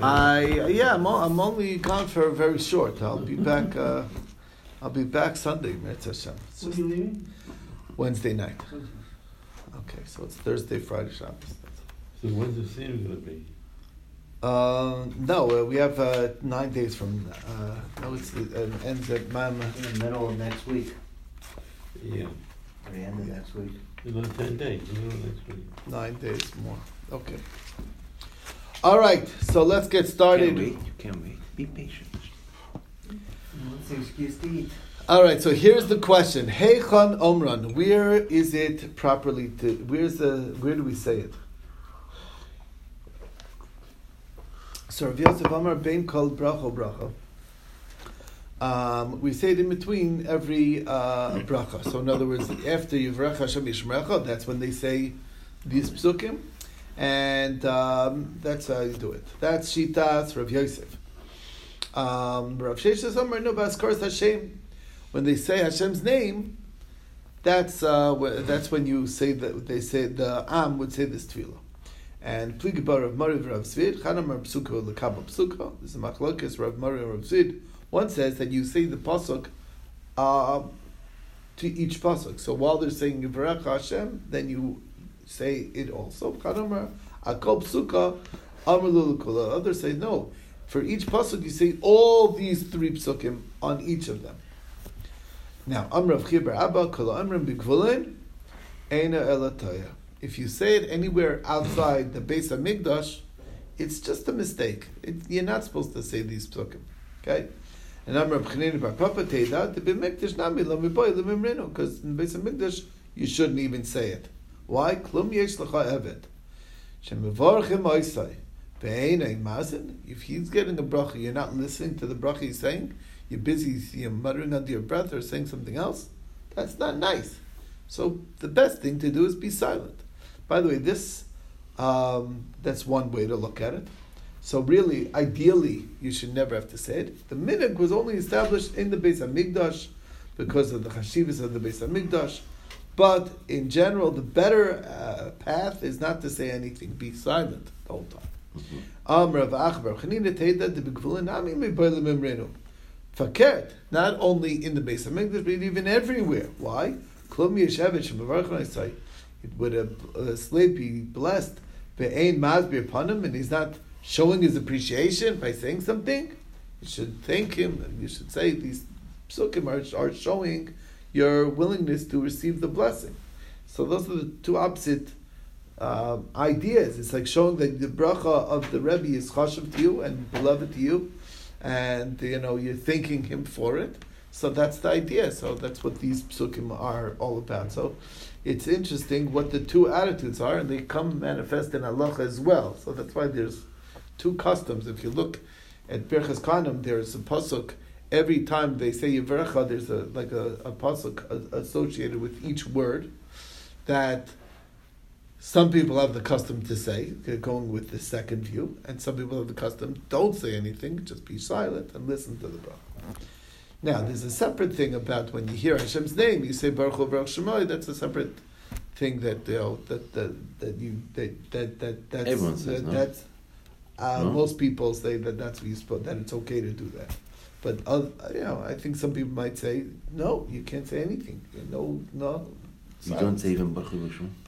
I yeah, I'm, I'm only gone for very short. I'll be back. Uh, I'll be back Sunday. Mirz Hashem. It's When just you leaving? Wednesday night. Okay, so it's Thursday, Friday, Shabbos. So when's the scene gonna be? Uh, no, uh, we have uh, nine days from. Uh, no, it's it uh, ends at Mama. In the middle of next week, Yeah, or the end of next week. another ten days, you know, next week. Nine days more. Okay. All right, so let's get started. Can't wait. You can't wait. Be patient. What's the excuse to eat? All right, so here's the question: Heichon Omran, where is it properly to? Where's the? Where do we say it? So Rav Yosef Amar Bein Kol Bracho Bracha. Um, we say it in between every uh, bracha. So in other words, after Yivrach Hashem Yishmerecha, that's when they say these psukim, and um, that's how you do it. That's Shitas Rav Yosef. Um, Rav Sheshes Amar no Baskars Hashem. When they say Hashem's name, that's uh, that's when you say that they say the Am would say this tefillah. And Pligabar Rav Mari Rav Zvid, Chanam Rav Psuko Lekaba Psuko. This is Machlokes Rav Mari Rav Zvid. One says that you say the pasuk uh, to each pasuk. So while they're saying Yivarech Hashem, then you say it also. Others say no. For each pasuk, you say all these three psukim on each of them. Now, Amrav Chibar Abba Kol Amram Bigvulin Eina Elataya. If you say it anywhere outside the base of Migdash, it's just a mistake. It, you're not supposed to say these psukim. Okay? And Amrav Chanina Bar Papa Teda, the Bimikdash Nami Lo Miboy because in the base of Migdash, you shouldn't even say it. Why? Klum Yesh Lecha Evet. Shemivorchim Oisai. Ve'enei Mazin. If he's getting a bracha, you're not listening to the bracha he's saying, you're busy you're muttering under your breath or saying something else, that's not nice. So the best thing to do is be silent. By the way, this um, that's one way to look at it. So really, ideally, you should never have to say it. The minhag was only established in the Beis Hamikdash because of the chashivas of the Beis Hamikdash. But in general, the better uh, path is not to say anything. Be silent the whole time. Amr Achbar Chanina Teda de Begvulin Nami Meboilim Imrenu. Fakert, not only in the base of Mikdash, but even everywhere. Why? Mevarchan Would a, a slave be blessed? Upon him, and he's not showing his appreciation by saying something? You should thank him, and you should say these psukim are, are showing your willingness to receive the blessing. So those are the two opposite uh, ideas. It's like showing that the bracha of the Rebbe is chashav to you and beloved to you, and you know you're thanking him for it. So that's the idea. So that's what these psukim are all about. So it's interesting what the two attitudes are, and they come manifest in Allah as well. So that's why there's two customs. If you look at Birchas Kanim, there's a pasuk. Every time they say Yivrecha, there's a like a, a pasuk associated with each word that some people have the custom to say, going with the second view, and some people have the custom don't say anything, just be silent and listen to the bracha. Now, there's a separate thing about when you hear Hashem's name, you say Baruch Hu Baruch Shemai. That's a separate thing that you know that that, that you that that, that that's Everyone says, that, no? that's uh, No? most people say that that's what you supposed that it's okay to do that. But uh, you know, I think some people might say no, you can't say anything. No, no. You don't say even Baruch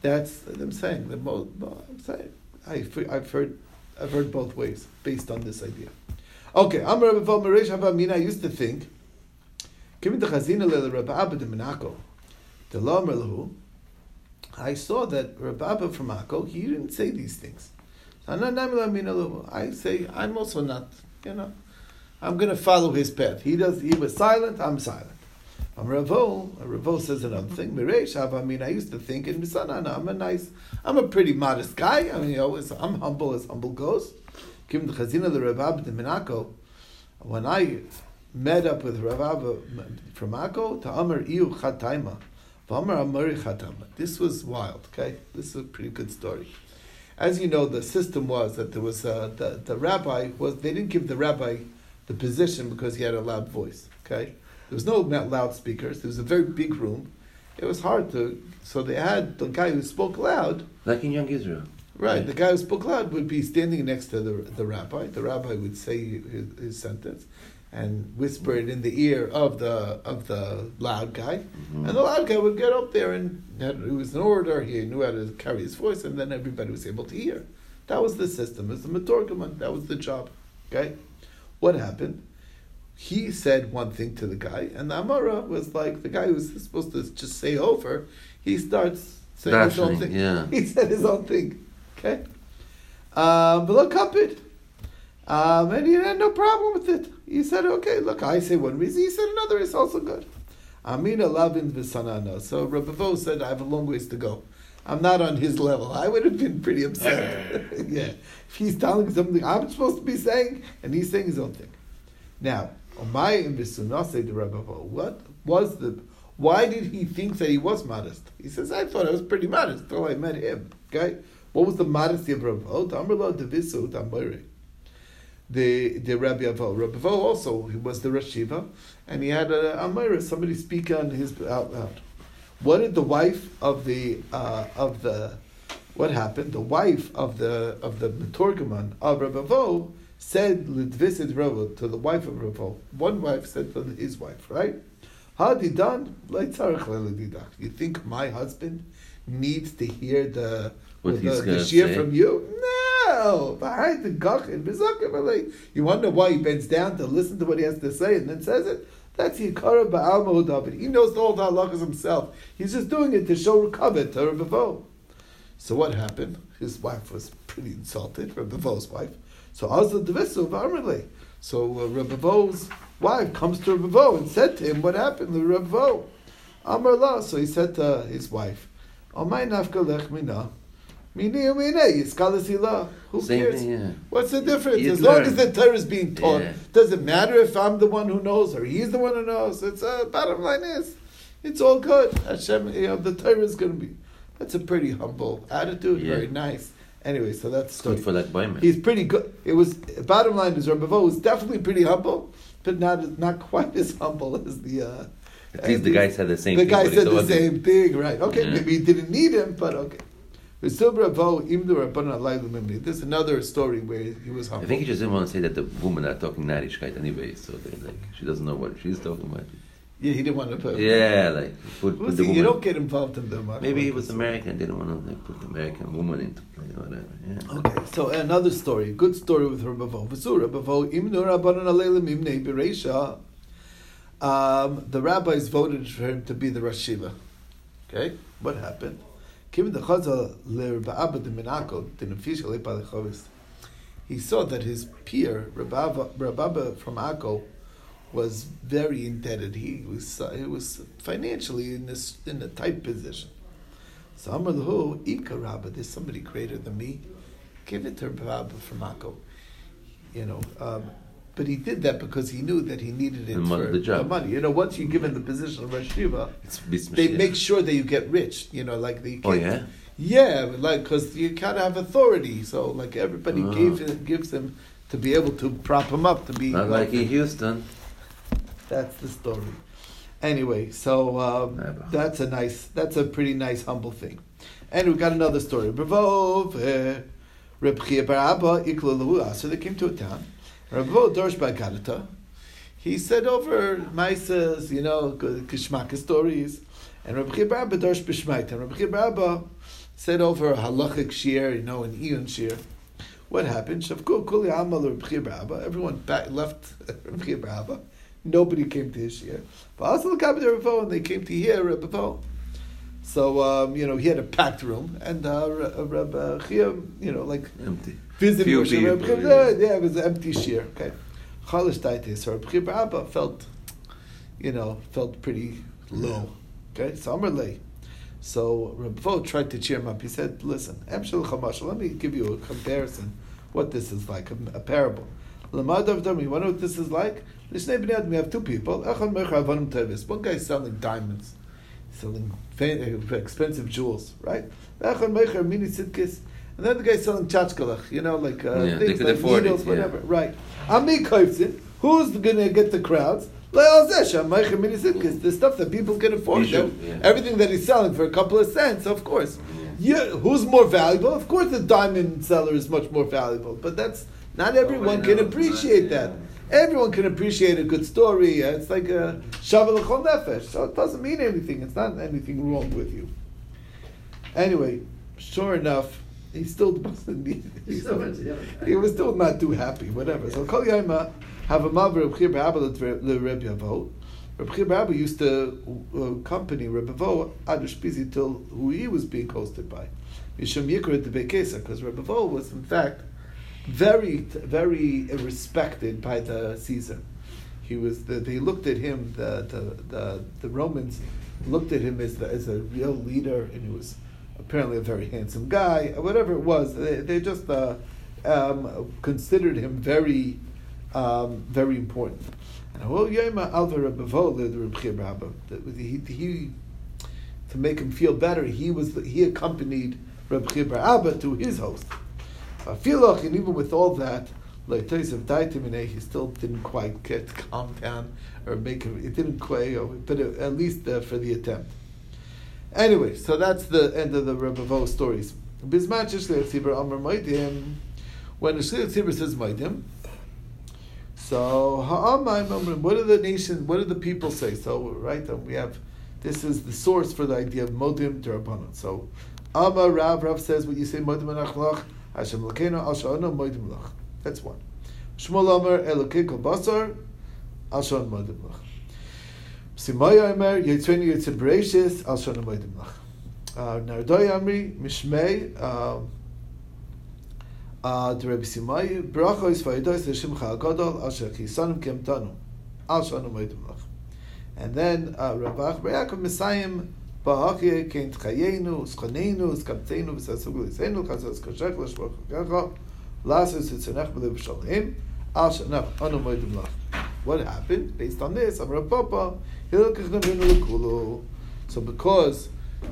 That's what I'm saying. The mo- mo- I'm saying I've, I've heard I've heard both ways based on this idea. Okay, I'm Rabbi Meresh Havamina. I used to think, given the Chazina le Rabbi Abba de Menako, the lahu, I saw that Rabbi Abba from Akko, he didn't say these things. I say I'm also not, you know, I'm going to follow his path. He does. He was silent. I'm silent. I'm Ravo. Ravo says another thing. Miresh, I mean, I used to think in Misanana, I'm a nice, I'm a pretty modest guy. I mean, it's- I'm humble as humble goes. Given the Chazina the Rabab de Minako, when I met up with Rabab from Akko, to Amar Iu Chataima, V'Amar Amari. This was wild. Okay, this is a pretty good story. As you know, the system was that there was uh, the the rabbi was they didn't give the rabbi the position because he had a loud voice. Okay, there was no loudspeakers. There was a very big room. It was hard to. So they had the guy who spoke loud. Like in Young Israel. Right, Right. the guy who spoke loud would be standing next to the, the rabbi. The rabbi would say his, his sentence and whisper it in the ear of the of the loud guy, Mhm. and the loud guy would get up there and had, he was an orator. He knew how to carry his voice, and then everybody was able to hear. That was the system. It was the matorgaman. That was the job. Okay, what happened? He said one thing to the guy, and the Amara was like the guy who was supposed to just say over. He starts saying his own thing. yeah. He said his own thing. Okay? Um, but look up it. Um, and he had no problem with it. He said, okay, look, I say one reason. He said another is also good. Amina Lavin Visanana. So Rabbi Vo said, I have a long ways to go. I'm not on his level. I would have been pretty upset. yeah. If he's telling something I'm supposed to be saying, and he's saying his own thing. Now, Omai in Visunase the Rabbi Vo, what was the why did he think that he was modest? He says, I thought I was pretty modest until I met him. Okay? What was the modesty of Rabbi Vo? Tamrlo Devisu Tamboire. The the Rabbi Avo. Rabbi Avo also he was the Rashiva, and he had a Amira, somebody speak on his out loud. What did the wife of the uh, of the what happened? The wife of the of the Metorgaman of Rabbi Avo said Lidvisid Ravo to the wife of Ravo. One wife said to his wife, right? Hadi done? You think my husband needs to hear the What he's gonna shear say? from you? No. Behind the gachin. You wonder why he bends down to listen to what he has to say and then says it? That's Yikara Ba'al David. He knows all the halachas himself. He's just doing it to show Rekavet to Rabbi Vo. So what happened? His wife was pretty insulted, Rabbi Vo's wife. So Azla Devisu V'Amrle. So uh, Rabbi Vo's wife comes to Rabbi Vo and said to him, what happened to Rabbi Vo? Amar So he said to his wife, Amay nafka lech mina. Umine, yiskalasila. Who Same cares? thing, yeah. What's the difference? As long as the Torah is being taught, Yeah. does it matter if I'm the one who knows or he's the one who knows? It's uh, bottom line is, it's all good. Hashem, you know, the Torah is going to be. That's a pretty humble attitude. Yeah. Very nice. Anyway, so that's good for that boy, He's pretty good. It was bottom line is Rabbi was definitely pretty humble, but not not quite as humble as the. Uh, At least the guy said the same the thing. guy said the same thing, right? Okay, Yeah. maybe he didn't need him, but okay. This is another story where he was I think he just didn't want to say that the woman are talking Narishkeit anyway, so like she doesn't know what she's talking about. yeah, he didn't want to put. Yeah, like put, put the see, you don't get involved in the market. Maybe he was American. Didn't want to like, put the American woman into play or whatever. Yeah. Okay, so another story, good story with Rabbi Vo. V'zu imnu rabbanon aleilim imnei bereisha. Um, the rabbis voted for him to be the Rosh Shiva. Okay, what happened? Given the chazal le Rabbi de Minako, the official Lechovis, he saw that his peer Rabbi Abba- Rabbi Abba from Akko was very indebted. He was uh, he was financially in this in a tight position. So Amar Lahu, Ika Rabba, there's somebody greater than me. Give it to Rabba from Akko. You know, um, but he did that because he knew that he needed it The mon- for the job. money. You know, once you're given the position of Rosh Shiva, they make sure that you get rich. You know, like the Oh yeah. yeah, like because you gotta have authority. So like everybody Ah. gave gives him to be able to prop him up to be. Not like in Houston. That's the story. Anyway, so um, that's a nice, that's a pretty nice, humble thing. And we've got another story. Bavov, uh, Reb Chia bar Abba, Ikla. So they came to a town. Reb Vo Dorsh Bagadata. He said over Maisas, you know, Kishmaka stories. And Rabbi Abba Dorsh Bishmait. And Reb Chia said over halachic shir, you know, an eon shir. What happened? Shavku Kuli Amal Chia. Everyone back, left Reb Chia. Nobody came to his shir. But also the Kabbalah and they came to hear Vo. So um, you know he had a packed room, and uh, uh, you know, like Empty. Visiting Moshe people, yeah. it was an empty shir. Okay, Chalish Taitis, so Chia Abba felt, you know, felt pretty low. Okay, so Amr Lei. So Vo tried to cheer him up. He said, "Listen, let me give you a comparison. What this is like, a, a parable. Lamad of Dami, you want to know what this is like? Lishnei bnei Adam, we have two people. Echad mecher avonim tevis. One guy's selling diamonds, selling expensive jewels, right? Echad mecher mini sitkis. And then the guy's selling tchachkalach, you know, like uh, Yeah, things like afford it, needles, yeah. whatever. Right. Ami koifzin. Who's going to get the crowds? Le'al zeh sham mecher. The stuff that people can afford. That- yeah. Everything that he's selling for a couple of cents, of course. Yeah. Yeah, who's more valuable? Of course, the diamond seller is much more valuable, but that's not everyone can appreciate that. Everyone can appreciate a good story. It's like a shavel nefesh, so it doesn't mean anything. It's not anything wrong with you. Anyway, sure enough, he still wasn't. He, He still went to the other guy. he was still not too happy. Whatever. So Kol Yaima have a maver Reb Chir Ba'abba Reb Yavo. Reb Chir used to uh, accompany Reb Yavo Pizi till who he was being hosted by. Mishum Yikra the Bekesa, because Reb Yavo was in fact very, very respected by the Caesar. He was. The, they looked at him. The, the the the Romans looked at him as the, as a real leader, and he was apparently a very handsome guy. Whatever it was, they, they just uh, um, considered him very, um, very important. And he, he to make him feel better, he was he accompanied Reb Chir Abba to his host. Afilach, and even with all that, like of Daitimine, he still didn't quite get calmed down or make him. It didn't quite, but at least uh, for the attempt. Anyway, so that's the end of the Rebbe Vo stories. Bisman Shishli Tzibur Amr Moedim, when the Shli Tzibur says Moedim, so ha'amayim omrim, what do the nation, what do the people say? So right, we have this is the source for the idea of modim derabanan. So Amar Rav Rav says what you say modim anachlach Hashem Lakeinu al modim lach. That's one. Shmuel Amar Elokei kol basar al sha'anu modim lach. Simaya Amar Yitzveni Yitzim Bereshis al lach. Uh, Nardoi Amri Mishmei. Um, uh, the Rebbe Simai, Brachos Vayidos L'Shimcha HaGadol Asher Chisanim Kemtanu Al Shanu Moedim Lach. And then uh, Rabach Re'akom Mesayim Ba'achye Kein Tchayenu Schonenu Skabtenu V'sasugul Yisenu Chazos Koshech L'Shmoch HaGacha Lasus Yitzonech B'lev Shalem Al Shanach Anu Moedim Lach. What happened? Based on this, Papa So because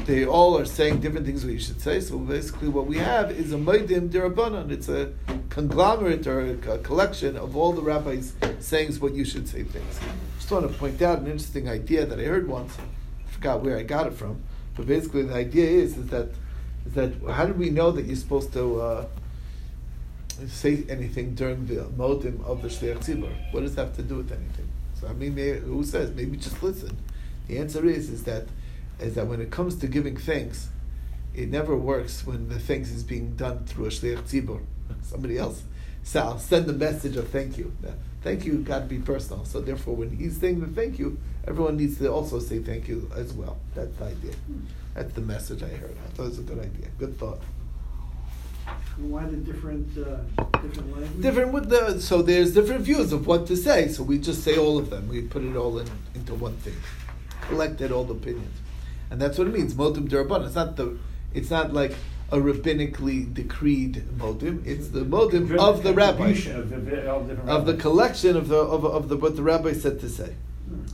they all are saying different things we should say. So basically, what we have is a Maidim Dirabanan. It's a conglomerate or a, a collection of all the rabbis saying what you should say things. Just want to point out an interesting idea that I heard once. I forgot where I got it from, but basically the idea is is that is that how do we know that you're supposed to uh, say anything during the modim of the Shliach Tzibur? What does that have to do with anything? So I mean, who says maybe just listen? The answer is is that is that when it comes to giving thanks, it never works when the thanks is being done through a shliach tzibur, somebody else. So I'll send the message of thank you. Now, thank you got to be personal. So therefore, when he's saying the thank you, everyone needs to also say thank you as well. That's the idea. That's the message I heard. I thought it was a good idea. Good thought. Why the different, uh, different language? Different with the so there's different views of what to say. So we just say all of them. We put it all in into one thing, collected all the opinions, and that's what it means. Motum derabban. It's not the. It's not like a rabbinically decreed modim. It's the modim of the rabbi, Of the, all of the collection of the of, of the what the rabbi said to say.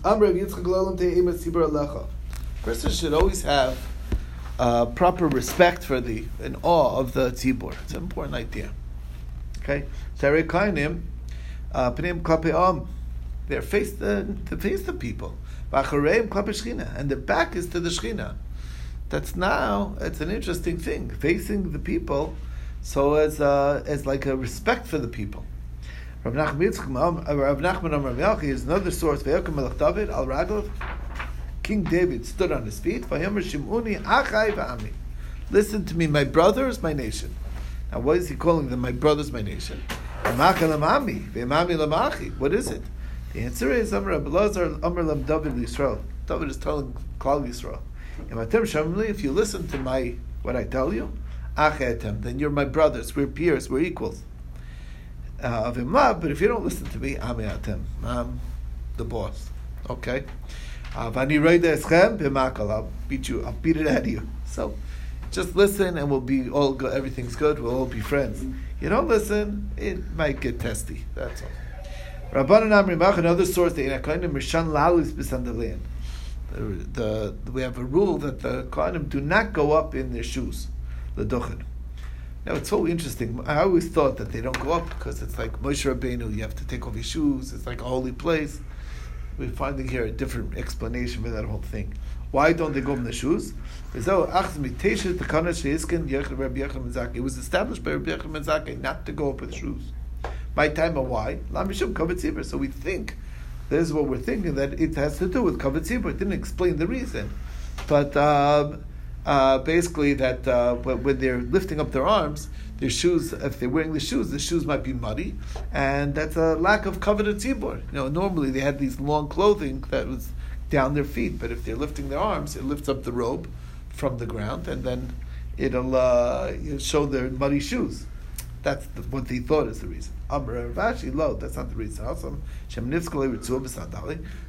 Amr Yitzchak L'olam Te'emet Sibur Alecha. Person should always have uh, proper respect for the and awe of the tzibur. It's an important idea. Okay, Sarei Kainim, uh, Pnim Klape Am, they're face the to face the people. Vachareim Klape Shchina, and the back is to the Shchina. That's now it's an interesting thing, facing the people, so as uh, as like a respect for the people. Rav Nachman Rav Nachman is another source. Vayokim Melech David al Raglav. King David stood on his feet. Listen to me, my brothers, my nation. Now, what is he calling them? My brothers, my nation. What is it? The answer is Amar Abelazar Amar Lam David Yisrael. David is telling Klal Yisrael. If you listen to my what I tell you, then you're my brothers. We're peers. We're equals. Uh, but if you don't listen to me. I'm the boss. Okay. Uh. I'll beat you. I'll beat it out of you. So, just listen, and we'll be all good. Everything's good. We'll all be friends. You don't listen, it might get testy. That's all. Rabbanan Amri Mach, another source, the Inakainim Rishan Lalus B'Sandalian. The, the, we have a rule that the Kohanim do not go up in their shoes, the Duchen. Now it's so interesting. I always thought that they don't go up because it's like Moshe Rabbeinu. You have to take off your shoes. It's like a holy place. We're finding here a different explanation for that whole thing. Why don't they go in the shoes? Menzake. It was established by Rabbi Menzake not to go up with shoes. By time of why? Lamishum kavet So we think, this is what we're thinking, that it has to do with tzibur. It didn't explain the reason. But um, uh, basically, that uh, when they're lifting up their arms, their shoes, if they're wearing the shoes, the shoes might be muddy, and that's a lack of coveted tzibur. You know, normally they had these long clothing that was down their feet, but if they're lifting their arms, it lifts up the robe from the ground, and then it'll, uh, show their muddy shoes. That's the, what they thought is the reason. Amr Ravashi, lo, that's not the reason.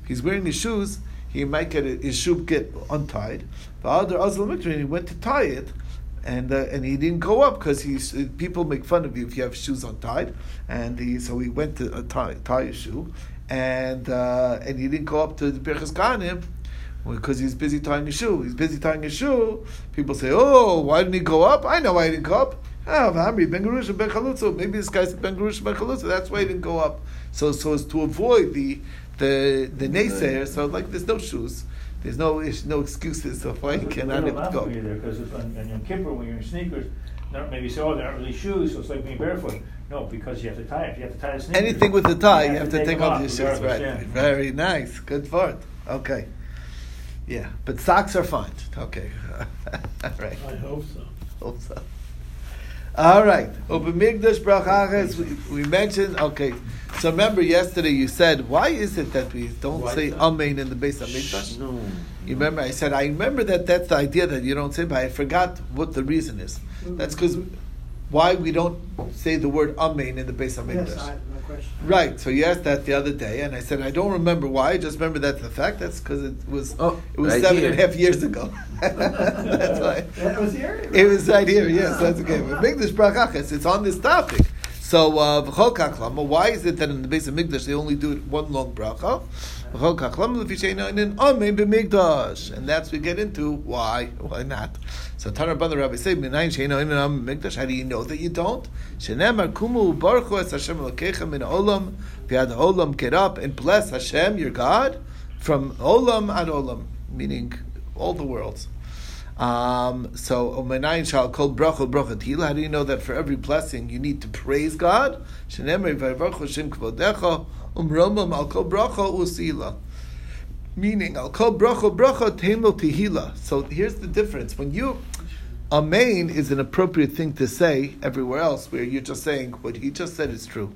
He's wearing his shoes, he might get his shoe get untied. The other Azal he went to tie it, and uh, and he didn't go up because he's people make fun of you if you have shoes untied, and he so he went to uh, tie, tie his shoe, and uh, and he didn't go up to the Birchas Kahanim because he's busy tying his shoe. He's busy tying his shoe. People say, "Oh, why didn't he go up?" I know why he didn't go up. Oh, Ben Gerusha Ben Chalutza. Maybe this guy's Ben Gerusha Ben Chalutza. That's why he didn't go up. So so as to avoid the the the naysayer. So like there's no shoes. There's no no excuses of why he cannot There's a go. little for you there, because on, on Yom Kippur, when you're in sneakers, maybe you say, oh, they're not really shoes, so it's like being barefoot. No, because you have to tie it. You have to tie the sneakers. Anything with the tie, you have to take them off your shoes. Right. yeah. Very nice. Good for it. Okay. Yeah, but socks are fine. Okay. All right. I hope so. Hope so. All right. Open Migdash Brachachas. We, we mentioned. Okay. So remember yesterday you said why is it that we don't Why say? Amen in the base of Migdash? No. You remember I said I remember that that's the idea that you don't say, but I forgot what the reason is. That's because why we don't say the word Amen in the base of Migdash. Yes, question. Right. So you asked that the other day, and I said I don't remember why. I just remember that's the fact. That's because it was Oh, it was right seven here. and a half years ago. that's why. That was here? It was right here. Yes, ah. that's okay. But make this Brachachas. It's on this topic. So uh. Why is it that in the base of Migdash they only do it one long bracha? In and that's we get into why why not. So Tanar Bana Rabbi say in b'migdash. How do you know that you don't? Shenemar kumu baruchu es Hashem Elokeichem min olam v'yad olam get up and bless Hashem your God from olam ad olam, meaning all the worlds. Um, so, Omenayin shall call bracha bracha tila. How do you know that for every blessing you need to praise God? Shenemei vayvarchu shem kvodecha umromam al kol bracha usila. Meaning, al kol bracha bracha teimlo tehila. So here's the difference. When you, Amen is an appropriate thing to say everywhere else, where you're just saying what he just said is true.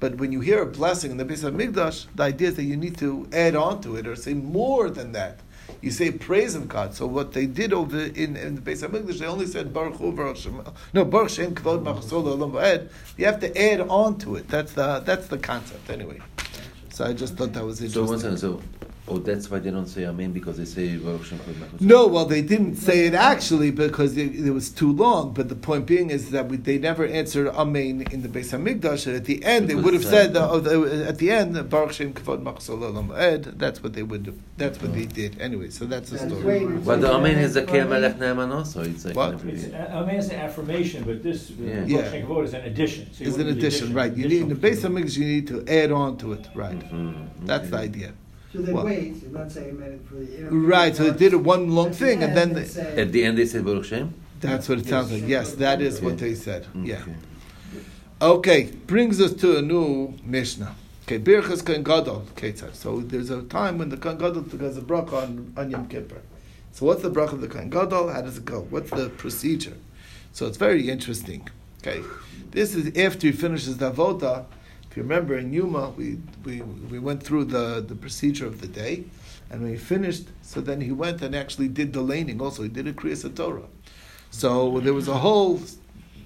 But when you hear a blessing in the Beis Hamikdash, the idea is that you need to add on to it or say more than that. You say praise of God. So what they did over in, in the Beis Hamikdash, they only said Baruch Hu Baruch Shem. No, Baruch Shem Kvod Machzol Olam Va'ed. You have to add on to it. That's the that's the concept anyway. So I just thought that was So interesting. one second. So, oh, that's why they don't say Amen because they say Baruch Shem Kol Machus. No, well, they didn't say it actually because it, it was too long. But the point being is that we, they never answered Amen in the Beis Hamikdash. And at the end, they would have said uh, uh, oh, they- at the end Baruch Shem Kavod Machzol Olam Ed. That's what they would. do. That's what they did anyway. So that's the story. way- But the Amen is the Kel Melech Ne'eman also. It's like What? every- It's, I mean, an affirmation, but this, Yeah. Yeah. Baruch Shem Kavod is an addition. So It's an want the addition, right? You need in the Beis additional- Hamikdash. You need to add on to it, right? Mhm, That's okay. the idea. So they Well- wait, and not say amen for the. interview Right. So they did it one long At the thing, and then they they, say- At the end, they said Baruch Shem. that's what it sounds like. Yes, that is what Okay. they said. Yeah. Okay. Okay, brings us to a new Mishnah. Okay, Birchas Kohen Gadol. Okay, so- so there's a time when the Kohen Gadol does a bracha on, on Yom Kippur. So what's the bracha of the Kohen Gadol? How does it go? What's the procedure? So it's very interesting. Okay, this is after he finishes the avoda. If you remember in Yuma, we, we, we went through the, the procedure of the day, and when he finished, so then he went and actually did the laning also. He did a Kriyas Torah. So there was a whole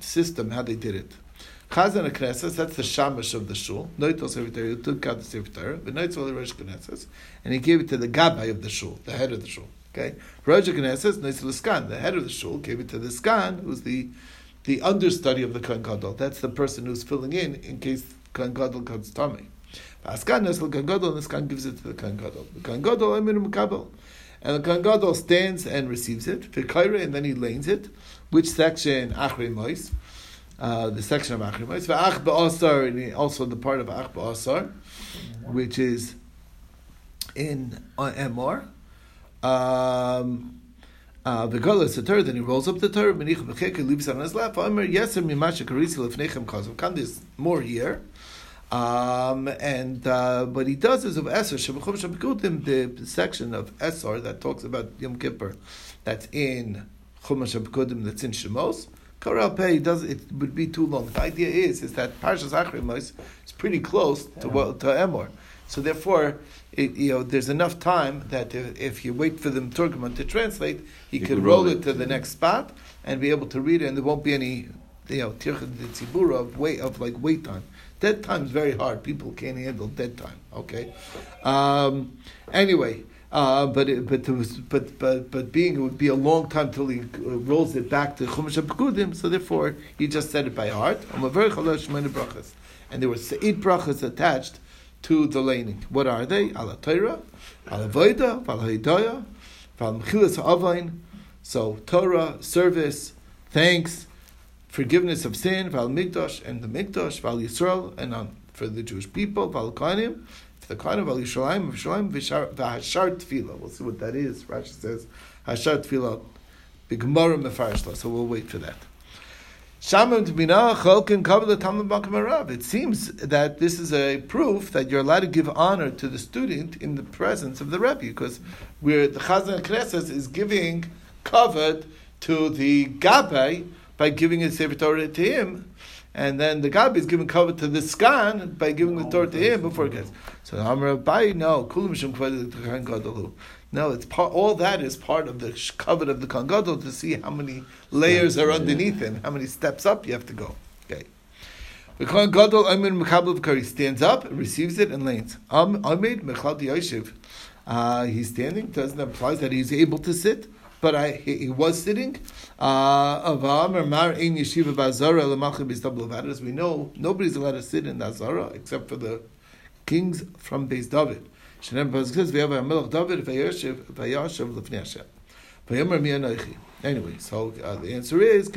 system how they did it. Chazan Knesses, that's the shamash of the shul. Noitel Sefer took out the Sefer Torah, but Noitel Rosh Knesses, and he gave it to the Gabbai of the shul, the head of the shul. Okay, Rosh Knesses, Noitel Skan, the head of the shul, gave it to the Skan, who's the the understudy of the Kohen Gadol. That's the person who's filling in in case Kohen Gadol comes tummy. Askan Nesel Kohen Gadol, and the gives it to the Kohen Gadol. The Kohen Gadol, Emir Mukabel. And the Kohen Gadol stands and receives it, V'kaira, and then he lanes it. Which section? Achrei Mois. Uh, the section of Achrei Mois. V'ach Ba'asar, and he- also the part of Ach Ba'asar, which is in uh, Emor. Um, uh, the Torah, then he rolls up the Torah, Menich Becheke, leaves it on his lap. Kan there's more here. Um, and uh, what he does is of Esor Shebechum Shebekutim, the section of Esor that talks about Yom Kippur, that's in Chumash Shebekutim, that's in Shemos. Koral Pei does it would be too long. The idea is is that Parshas Achrimos is pretty close to well, to Emor, so therefore, it, you know, there's enough time that if, if you wait for the Turkman to translate, he could roll roll it it. to the next spot and be able to read it, and there won't be any, you know, tircha de tzibura of wait of like wait time. Dead time is very hard. People can't handle dead time. Okay. Um, anyway. Uh, but it, but, was, but but but being it would be a long time till he uh, rolls it back to Chumash Pekudim, so therefore he just said it by heart. And there were eight brachas attached to the laning. What are they? Ala Torah, Ala Voida, Ala Hidayah, Ala Mechilas. So Torah, service, thanks, forgiveness of sin, Val Mikdash and the Mikdash, Val Yisrael, and on for the Jewish people, Val Kohanim, for the Kohanim, Val Yisraelim, Yisraelim, V'Hashar Tefillah. We'll see what that is. Rashi says Hashar Tefillah, B'Gemara Mefarshla. So we'll wait for that. Shamim Tbina Cholkin Kabbalah Talmud. It seems that this is a proof that you're allowed to give honor to the student in the presence of the Rebbe, because where the Chazan Knesset is giving covet to the Gabbai by giving a Sefer Torah to him, and then the Gabbai is giving cover to the Skan by giving the Torah to him before it gets. So Amar Abai, no, Kulam Shem Kvedet Kohen Gadolu. No, it's part. All that is part of the covet of the Kohen Gadol to see how many layers are underneath him, how many steps up you have to go. Okay. The Kohen Gadol Amin Mekabel Kari stands up, receives it, and lanes. Am Amid Mechlad Yoshev. Uh, he's standing. Doesn't imply that he's able to sit, but I, he, was sitting. Uh, Bizdablo As we know, nobody's allowed to sit in Azara except for the kings from Beis David. Anyway, so uh, the answer is.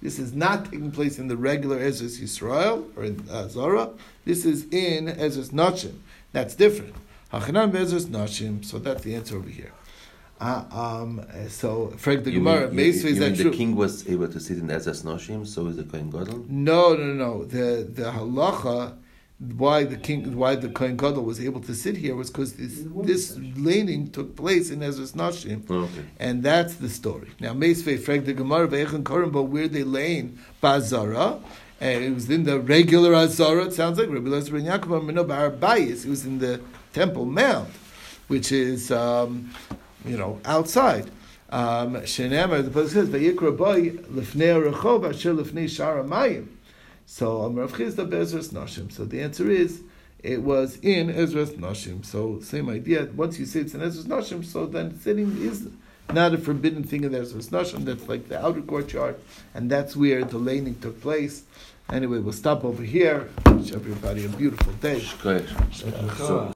This is not taking place in the regular Ezra's Yisrael or in uh. This is in Ezra's Nashim. That's different. Hachanam Be'ezra's Nashim. So that's the answer over here. Uh, um, so, Frank the Gemara, you is that mean true? the king was able to sit in Ezra's Noshim, so is the Kohen Gadol? No, no, no. The the halacha why the king why the Kohen Gadol was able to sit here was because this this laning took place in Ezra's Nashim, Oh, okay. and that's the story. Now Meisvei Freg the Gemara Ve'echen Korim, but where they laying Bazara. And it was in the regular Azara, it sounds like Rabbi Lezer ben Yaakov. It was in the Temple Mount, which is, um, you know, outside. Um, the Pasuk says, Vayikra Boy Lefnei Rechov Asher Lefnei Shara Mayim. So Nashim. So the answer is it was in Ezra's Nashim. So same idea. Once you say it's in Ezra's Nashim, so then sitting is not a forbidden thing in Ezra's Nashim. That's like the outer courtyard, and that's where the laning took place. Anyway, we'll stop over here. Wish everybody a beautiful day. Go ahead. So,